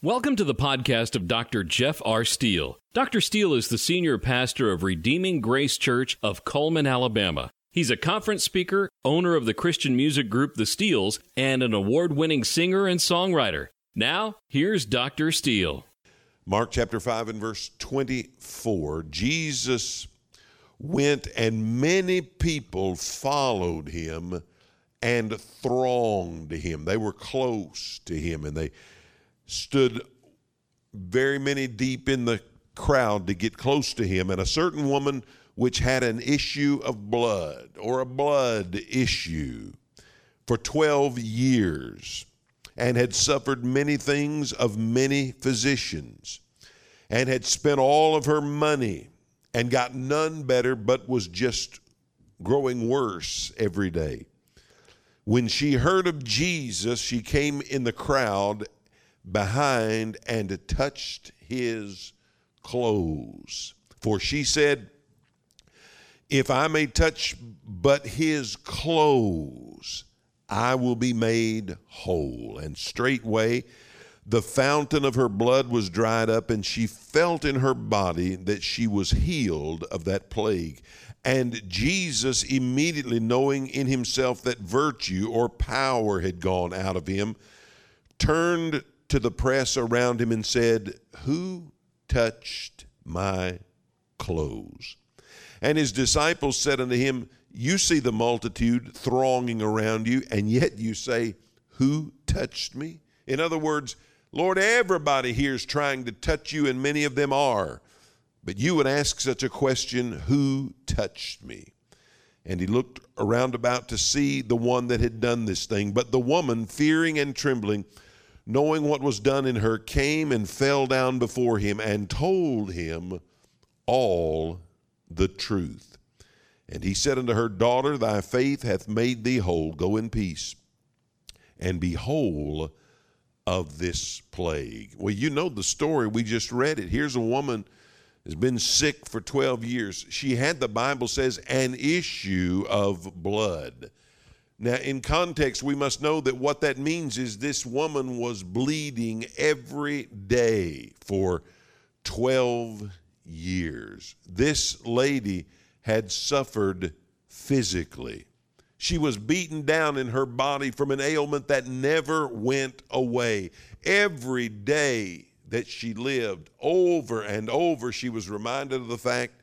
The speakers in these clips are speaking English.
Welcome to the podcast of Dr. Jeff R. Steele. Dr. Steele is the senior pastor of Redeeming Grace Church of Cullman, Alabama. He's a conference speaker, owner of the Christian music group The Steeles, and an award winning singer and songwriter. Now, here's Dr. Steele. Mark chapter 5 and verse 24 Jesus went, and many people followed him and thronged him. They were close to him, and they stood very many deep in the crowd to get close to him. And a certain woman which had an issue of blood or a blood issue for 12 years and had suffered many things of many physicians and had spent all of her money and got none better but was just growing worse every day. When she heard of Jesus, she came in the crowd behind and touched his clothes. For she said, If I may touch but his clothes, I will be made whole. And straightway the fountain of her blood was dried up, and she felt in her body that she was healed of that plague. And Jesus, immediately knowing in himself that virtue or power had gone out of him, turned to the press around him and said, Who touched my clothes? And his disciples said unto him, You see the multitude thronging around you, and yet you say, Who touched me? In other words, Lord, everybody here is trying to touch you, and many of them are. But you would ask such a question, Who touched me? And he looked around about to see the one that had done this thing. But the woman, fearing and trembling, knowing what was done in her, came and fell down before him and told him all the truth. And he said unto her, Daughter, thy faith hath made thee whole. Go in peace and be whole of this plague. Well, you know the story. We just read it. Here's a woman has been sick for 12 years. She had, the Bible says, an issue of blood. Now, in context, we must know that what that means is this woman was bleeding every day for 12 years. This lady had suffered physically. She was beaten down in her body from an ailment that never went away. Every day that she lived, over and over, she was reminded of the fact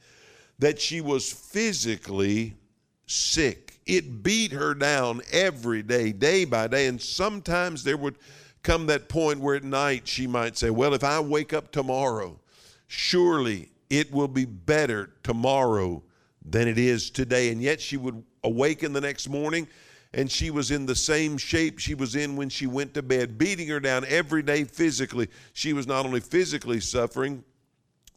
that she was physically sick it beat her down every day, day by day. And sometimes there would come that point where at night she might say, Well, if I wake up tomorrow, surely it will be better tomorrow than it is today. And yet she would awaken the next morning and she was in the same shape she was in when she went to bed, beating her down every day physically. She was not only physically suffering,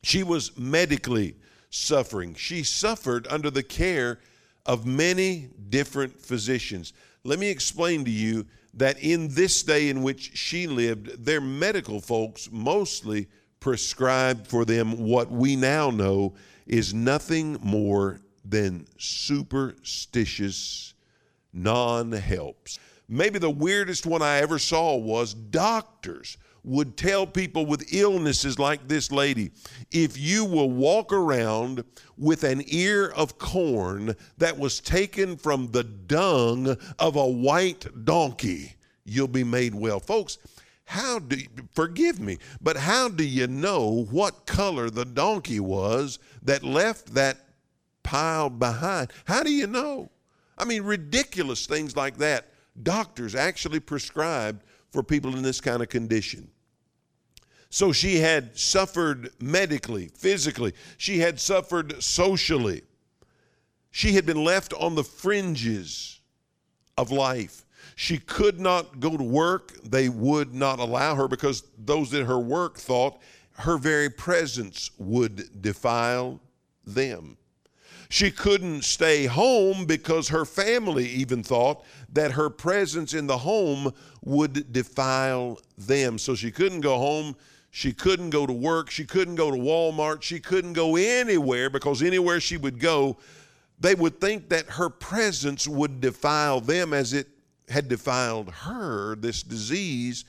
she was medically suffering. She suffered under the care of many different physicians. Let me explain to you that in this day in which she lived, their medical folks mostly prescribed for them what we now know is nothing more than superstitious non helps. Maybe the weirdest one I ever saw was doctors would tell people with illnesses like this lady if you will walk around with an ear of corn that was taken from the dung of a white donkey, you'll be made well. Folks, how do forgive me, but how do you know what color the donkey was that left that pile behind? How do you know? I mean, ridiculous things like that. Doctors actually prescribed for people in this kind of condition. So she had suffered medically, physically, she had suffered socially. She had been left on the fringes of life. She could not go to work. They would not allow her because those at her work thought her very presence would defile them. She couldn't stay home because her family even thought that her presence in the home would defile them. So she couldn't go home. She couldn't go to work. She couldn't go to Walmart. She couldn't go anywhere because anywhere she would go, they would think that her presence would defile them as it had defiled her, this disease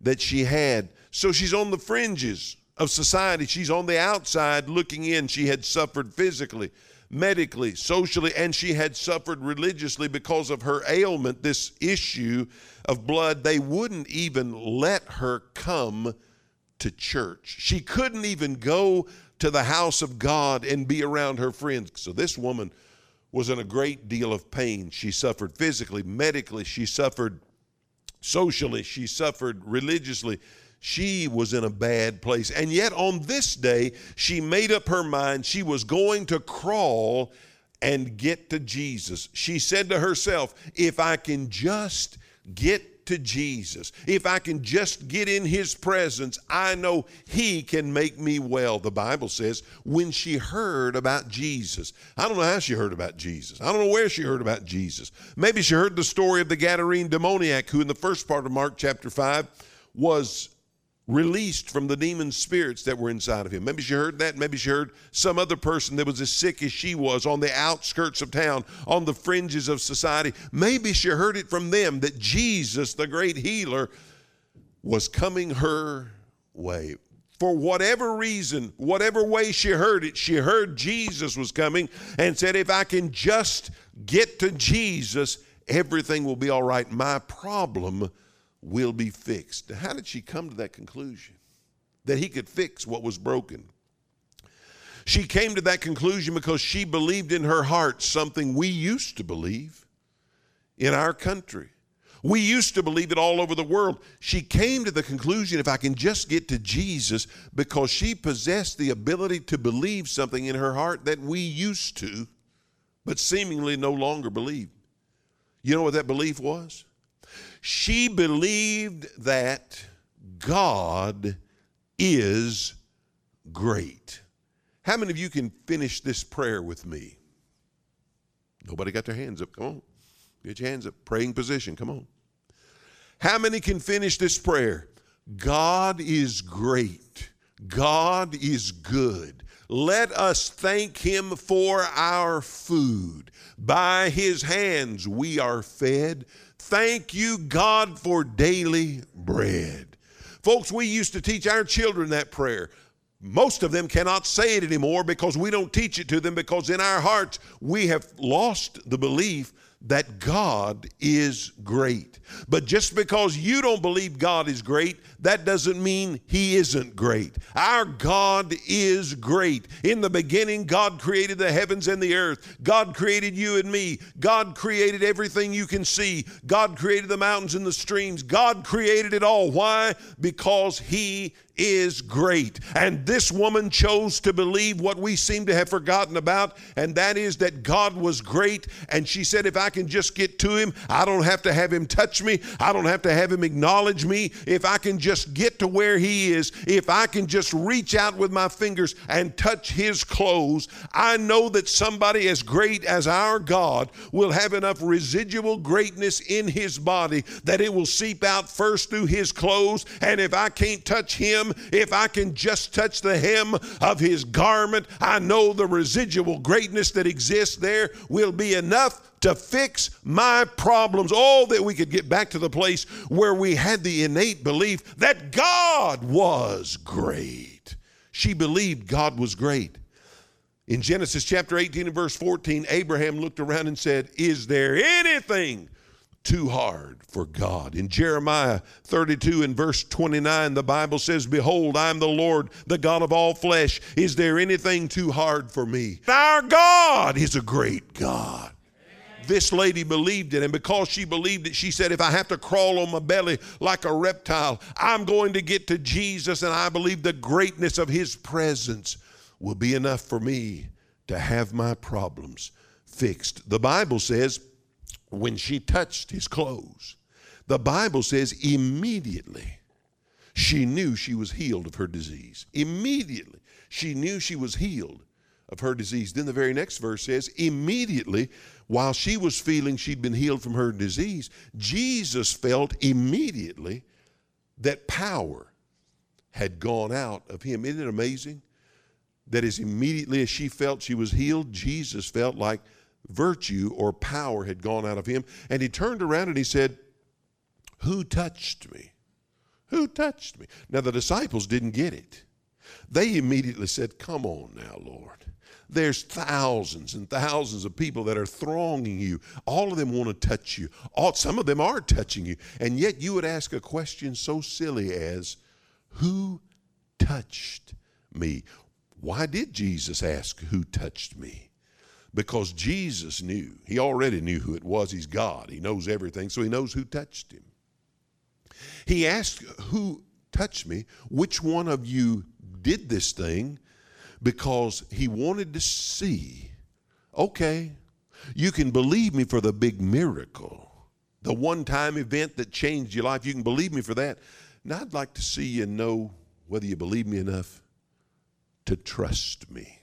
that she had. So she's on the fringes of society. She's on the outside looking in. She had suffered physically, medically, socially, and she had suffered religiously because of her ailment, this issue of blood. They wouldn't even let her come to church. She couldn't even go to the house of God and be around her friends. So this woman was in a great deal of pain. She suffered physically, medically, she suffered socially, she suffered religiously. She was in a bad place. And yet, on this day, she made up her mind she was going to crawl and get to Jesus. She said to herself, If I can just get to Jesus, if I can just get in His presence, I know He can make me well. The Bible says when she heard about Jesus, I don't know how she heard about Jesus. I don't know where she heard about Jesus. Maybe she heard the story of the Gadarene demoniac who, in the first part of Mark chapter 5, was released from the demon spirits that were inside of him. Maybe she heard that. Maybe she heard some other person that was as sick as she was on the outskirts of town, on the fringes of society. Maybe she heard it from them that Jesus, the great healer, was coming her way. For whatever reason, whatever way she heard it, she heard Jesus was coming and said, If I can just get to Jesus, everything will be all right. My problem will be fixed. How did she come to that conclusion? That he could fix what was broken. She came to that conclusion because she believed in her heart something we used to believe in our country. We used to believe it all over the world. She came to the conclusion if I can just get to Jesus because she possessed the ability to believe something in her heart that we used to, but seemingly no longer believe. You know what that belief was? She believed that God is great. How many of you can finish this prayer with me? Nobody got their hands up. Come on. Get your hands up. Praying position. Come on. How many can finish this prayer? God is great. God is good. Let us thank Him for our food. By His hands we are fed. Thank you, God, for daily bread. Folks, we used to teach our children that prayer. Most of them cannot say it anymore because we don't teach it to them because in our hearts we have lost the belief that God is great. But just because you don't believe God is great, that doesn't mean He isn't great. Our God is great. In the beginning, God created the heavens and the earth. God created you and me. God created everything you can see. God created the mountains and the streams. God created it all. Why? Because He is great. And this woman chose to believe what we seem to have forgotten about, and that is that God was great. And she said, If I can just get to him, I don't have to have him touch me, I don't have to have him acknowledge me. If I can just get to where He is, if I can just reach out with my fingers and touch His clothes, I know that somebody as great as our God will have enough residual greatness in His body that it will seep out first through His clothes. And if I can't touch Him, if I can just touch the hem of His garment, I know the residual greatness that exists there will be enough to fix my problems. Oh, that we could get back to the place where we had the innate belief that God was great. She believed God was great. In Genesis chapter 18 and verse 14, Abraham looked around and said, Is there anything too hard for God? In Jeremiah 32 and verse 29, the Bible says, Behold, I'm the Lord, the God of all flesh. Is there anything too hard for me? Our God is a great God this lady believed it. And because she believed it, she said, If I have to crawl on my belly like a reptile, I'm going to get to Jesus. And I believe the greatness of his presence will be enough for me to have my problems fixed. The Bible says, when she touched his clothes, the Bible says immediately she knew she was healed of her disease. Immediately she knew she was healed of her disease. Then the very next verse says, immediately while she was feeling she'd been healed from her disease, Jesus felt immediately that power had gone out of him. Isn't it amazing? That as immediately as she felt she was healed, Jesus felt like virtue or power had gone out of him. And he turned around and he said, Who touched me? Who touched me? Now, the disciples didn't get it. They immediately said, Come on now, Lord. There's thousands and thousands of people that are thronging you. All of them want to touch you. All, some of them are touching you. And yet you would ask a question so silly as, Who touched me? Why did Jesus ask, Who touched me? Because Jesus knew. He already knew who it was. He's God. He knows everything, so he knows who touched him. He asked, Who touched me? Which one of you did this thing? Because he wanted to see, okay, you can believe me for the big miracle, the one time event that changed your life. You can believe me for that. Now, I'd like to see you know whether you believe me enough to trust me.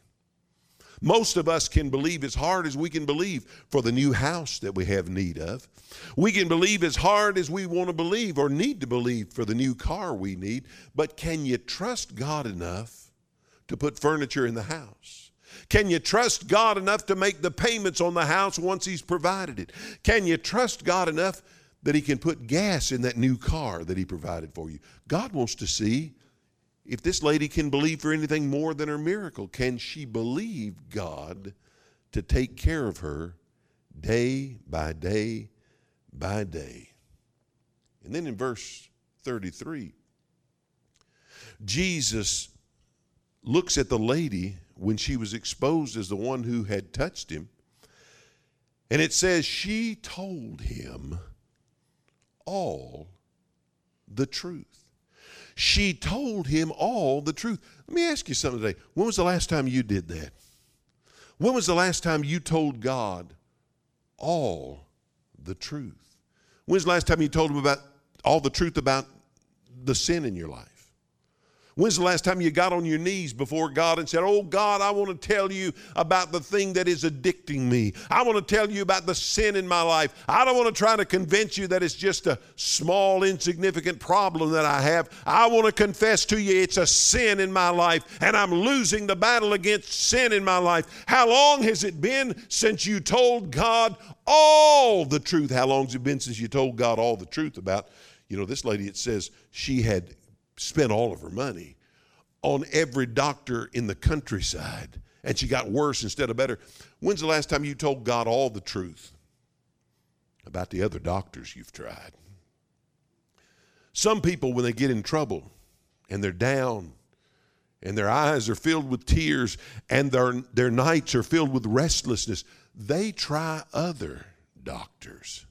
Most of us can believe as hard as we can believe for the new house that we have need of. We can believe as hard as we want to believe or need to believe for the new car we need. But can you trust God enough to put furniture in the house? Can you trust God enough to make the payments on the house once He's provided it? Can you trust God enough that He can put gas in that new car that He provided for you? God wants to see if this lady can believe for anything more than her miracle. Can she believe God to take care of her day by day by day? And then in verse 33, Jesus looks at the lady when she was exposed as the one who had touched him. And it says, She told him all the truth. She told him all the truth. Let me ask you something today. When was the last time you did that? When was the last time you told God all the truth? When's the last time you told him about all the truth about the sin in your life? When's the last time you got on your knees before God and said, Oh God, I want to tell you about the thing that is addicting me. I want to tell you about the sin in my life. I don't want to try to convince you that it's just a small, insignificant problem that I have. I want to confess to you it's a sin in my life and I'm losing the battle against sin in my life. How long has it been since you told God all the truth? How long has it been since you told God all the truth about? You know, this lady, it says she had spent all of her money on every doctor in the countryside and she got worse instead of better. When's the last time you told God all the truth about the other doctors you've tried? Some people, when they get in trouble and they're down and their eyes are filled with tears and their, their nights are filled with restlessness, they try other doctors.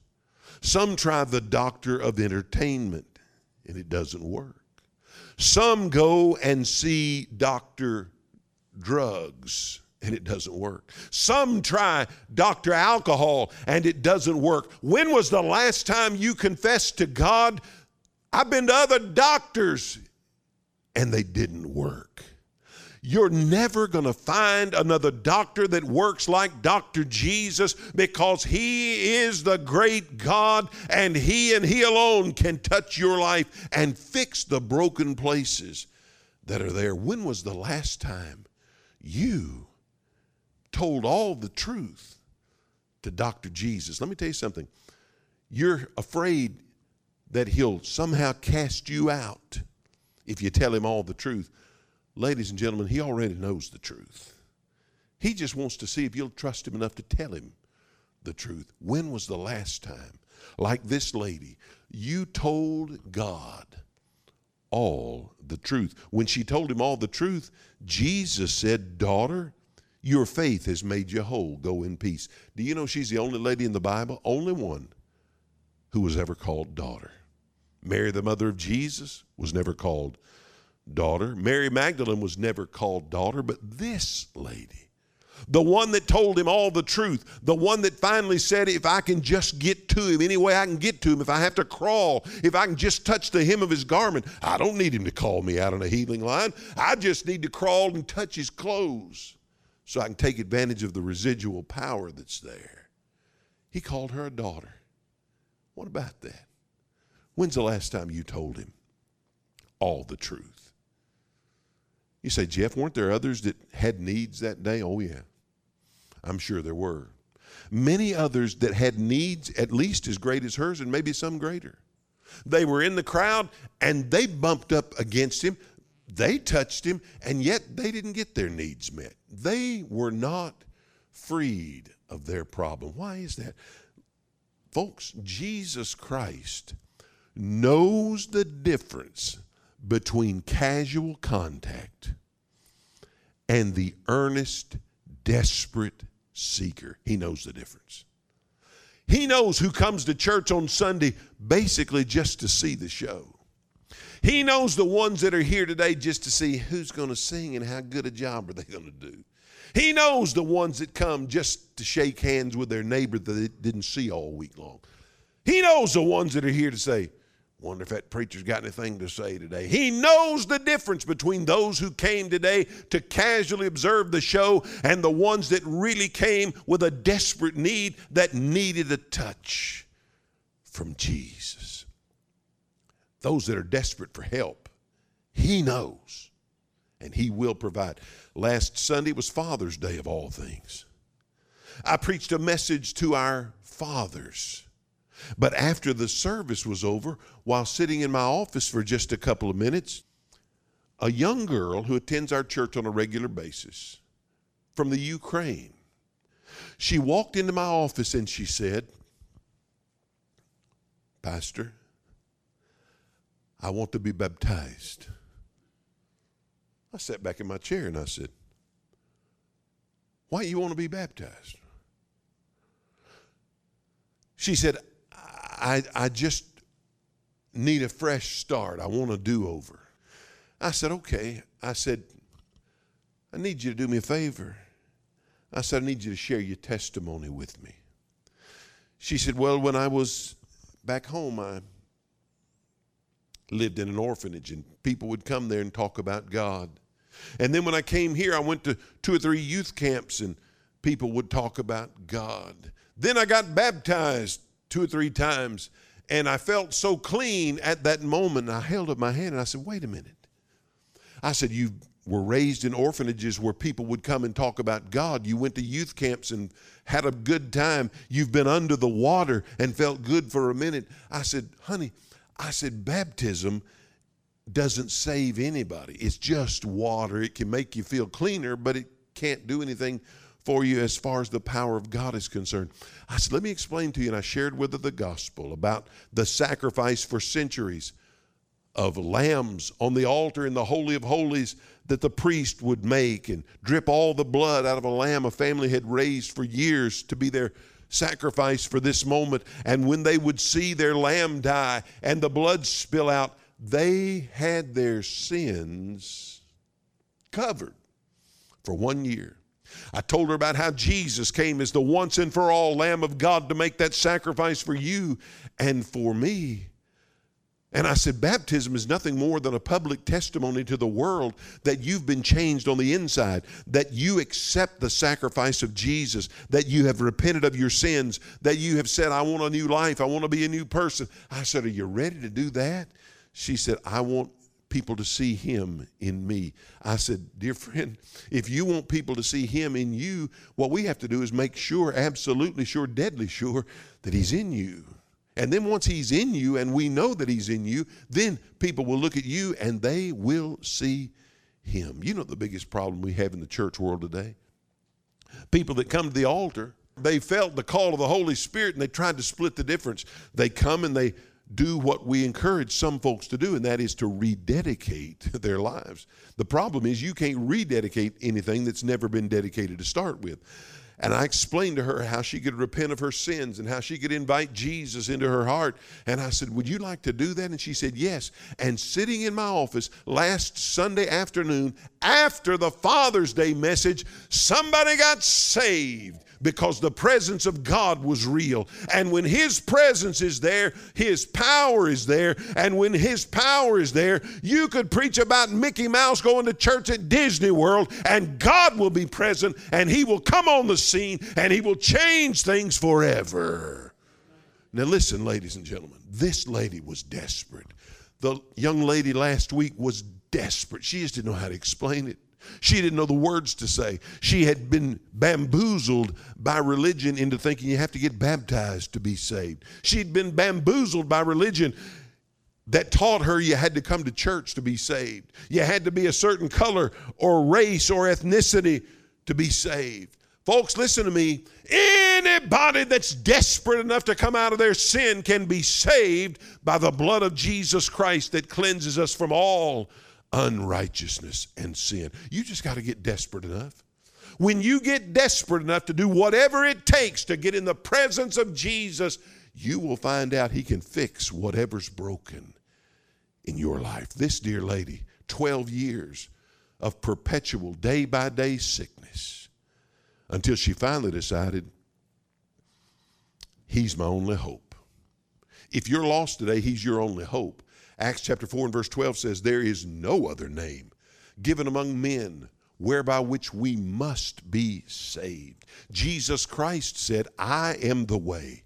Some try the doctor of entertainment and it doesn't work. Some go and see Dr. Drugs and it doesn't work. Some try Dr. Alcohol and it doesn't work. When was the last time you confessed to God, I've been to other doctors and they didn't work? You're never going to find another doctor that works like Dr. Jesus because He is the great God and He and He alone can touch your life and fix the broken places that are there. When was the last time you told all the truth to Dr. Jesus? Let me tell you something. You're afraid that He'll somehow cast you out if you tell Him all the truth. Ladies and gentlemen, he already knows the truth. He just wants to see if you'll trust him enough to tell him the truth. When was the last time, like this lady, you told God all the truth? When she told him all the truth, Jesus said, Daughter, your faith has made you whole. Go in peace. Do you know she's the only lady in the Bible, only one, who was ever called daughter? Mary, the mother of Jesus, was never called daughter. Mary Magdalene was never called daughter, but this lady, the one that told him all the truth, the one that finally said, If I can just get to him any way I can get to him, if I have to crawl, if I can just touch the hem of his garment, I don't need him to call me out on a healing line. I just need to crawl and touch his clothes so I can take advantage of the residual power that's there. He called her a daughter. What about that? When's the last time you told him all the truth? You say, Jeff, weren't there others that had needs that day? Oh, yeah. I'm sure there were. Many others that had needs at least as great as hers and maybe some greater. They were in the crowd and they bumped up against him. They touched him, and yet they didn't get their needs met. They were not freed of their problem. Why is that? Folks, Jesus Christ knows the difference between casual contact and the earnest, desperate seeker. He knows the difference. He knows who comes to church on Sunday basically just to see the show. He knows the ones that are here today just to see who's going to sing and how good a job are they going to do. He knows the ones that come just to shake hands with their neighbor that they didn't see all week long. He knows the ones that are here to say, Wonder if that preacher's got anything to say today. He knows the difference between those who came today to casually observe the show and the ones that really came with a desperate need that needed a touch from Jesus. Those that are desperate for help, He knows and He will provide. Last Sunday was Father's Day of all things. I preached a message to our fathers but after the service was over, while sitting in my office for just a couple of minutes, a young girl who attends our church on a regular basis from the Ukraine, she walked into my office and she said, Pastor, I want to be baptized. I sat back in my chair and I said, Why do you want to be baptized? She said, I, I just need a fresh start. I want a do over. I said, okay. I said, I need you to do me a favor. I said, I need you to share your testimony with me. She said, Well, when I was back home, I lived in an orphanage, and people would come there and talk about God. And then when I came here, I went to two or three youth camps, and people would talk about God. Then I got baptized two or three times. And I felt so clean at that moment. I held up my hand and I said, wait a minute. I said, You were raised in orphanages where people would come and talk about God. You went to youth camps and had a good time. You've been under the water and felt good for a minute. I said, Honey, I said, baptism doesn't save anybody. It's just water. It can make you feel cleaner, but it can't do anything for you as far as the power of God is concerned. I said, Let me explain to you. And I shared with her the gospel about the sacrifice for centuries of lambs on the altar in the Holy of Holies that the priest would make and drip all the blood out of a lamb a family had raised for years to be their sacrifice for this moment. And when they would see their lamb die and the blood spill out, they had their sins covered for one year. I told her about how Jesus came as the once and for all Lamb of God to make that sacrifice for you and for me. And I said, baptism is nothing more than a public testimony to the world that you've been changed on the inside, that you accept the sacrifice of Jesus, that you have repented of your sins, that you have said, I want a new life, I want to be a new person. I said, Are you ready to do that? She said, I want people to see him in me. I said, Dear friend, if you want people to see him in you, what we have to do is make sure, absolutely sure, deadly sure, that he's in you. And then once he's in you and we know that he's in you, then people will look at you and they will see him. You know the biggest problem we have in the church world today? People that come to the altar, they felt the call of the Holy Spirit and they tried to split the difference. They come and they do what we encourage some folks to do, and that is to rededicate their lives. The problem is you can't rededicate anything that's never been dedicated to start with. And I explained to her how she could repent of her sins and how she could invite Jesus into her heart. And I said, Would you like to do that? And she said, Yes. And sitting in my office last Sunday afternoon, after the Father's Day message, somebody got saved because the presence of God was real. And when His presence is there, His power is there. And when His power is there, you could preach about Mickey Mouse going to church at Disney World, and God will be present, and He will come on the scene, and He will change things forever. Now, listen, ladies and gentlemen, this lady was desperate. The young lady last week was desperate. She just didn't know how to explain it. She didn't know the words to say. She had been bamboozled by religion into thinking you have to get baptized to be saved. She'd been bamboozled by religion. that taught her you had to come to church to be saved. You had to be a certain color or race or ethnicity to be saved. Folks, listen to me. Anybody that's desperate enough to come out of their sin can be saved by the blood of Jesus Christ that cleanses us from all unrighteousness and sin. You just got to get desperate enough. When you get desperate enough to do whatever it takes to get in the presence of Jesus, you will find out He can fix whatever's broken in your life. This dear lady, 12 years of perpetual day by day sickness until she finally decided, He's my only hope. If you're lost today, He's your only hope. Acts chapter 4 and verse 12 says, There is no other name given among men whereby which we must be saved. Jesus Christ said, I am the way.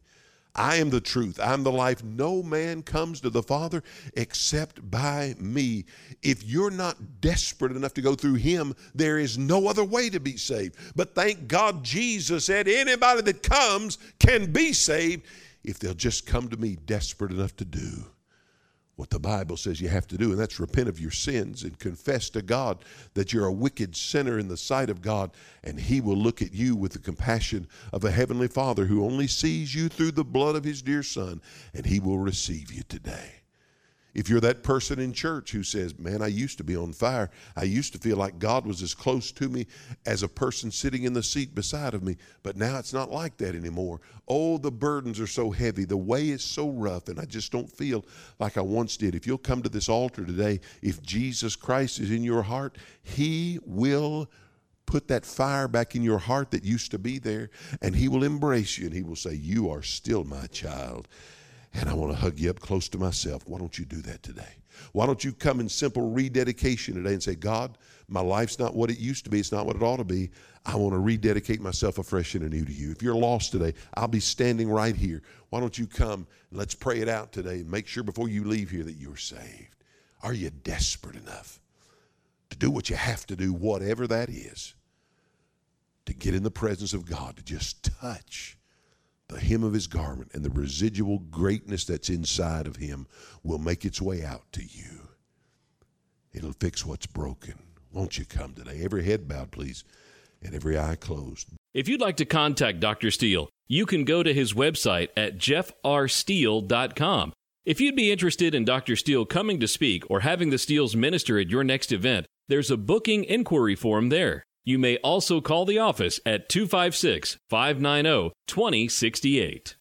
I am the truth. I'm the life. No man comes to the Father except by me. If you're not desperate enough to go through Him, there is no other way to be saved. But thank God Jesus said, anybody that comes can be saved if they'll just come to me desperate enough to do what the Bible says you have to do, and that's repent of your sins and confess to God that you're a wicked sinner in the sight of God, and He will look at you with the compassion of a heavenly Father who only sees you through the blood of His dear Son, and He will receive you today. If you're that person in church who says, Man, I used to be on fire, I used to feel like God was as close to me as a person sitting in the seat beside of me, but now it's not like that anymore. Oh, the burdens are so heavy, the way is so rough, and I just don't feel like I once did. If you'll come to this altar today, if Jesus Christ is in your heart, He will put that fire back in your heart that used to be there, and He will embrace you and He will say, You are still my child and I want to hug you up close to myself. Why don't you do that today? Why don't you come in simple rededication today and say, God, my life's not what it used to be. It's not what it ought to be. I want to rededicate myself afresh and anew to you. If you're lost today, I'll be standing right here. Why don't you come and let's pray it out today and make sure before you leave here that you're saved? Are you desperate enough to do what you have to do, whatever that is, to get in the presence of God, to just touch? The hem of his garment and the residual greatness that's inside of him will make its way out to you. It'll fix what's broken. Won't you come today? Every head bowed, please, and every eye closed. If you'd like to contact Dr. Steele, you can go to his website at jeffrsteele.com. If you'd be interested in Dr. Steele coming to speak or having the Steeles minister at your next event, there's a booking inquiry form there. You may also call the office at 256 590 2068.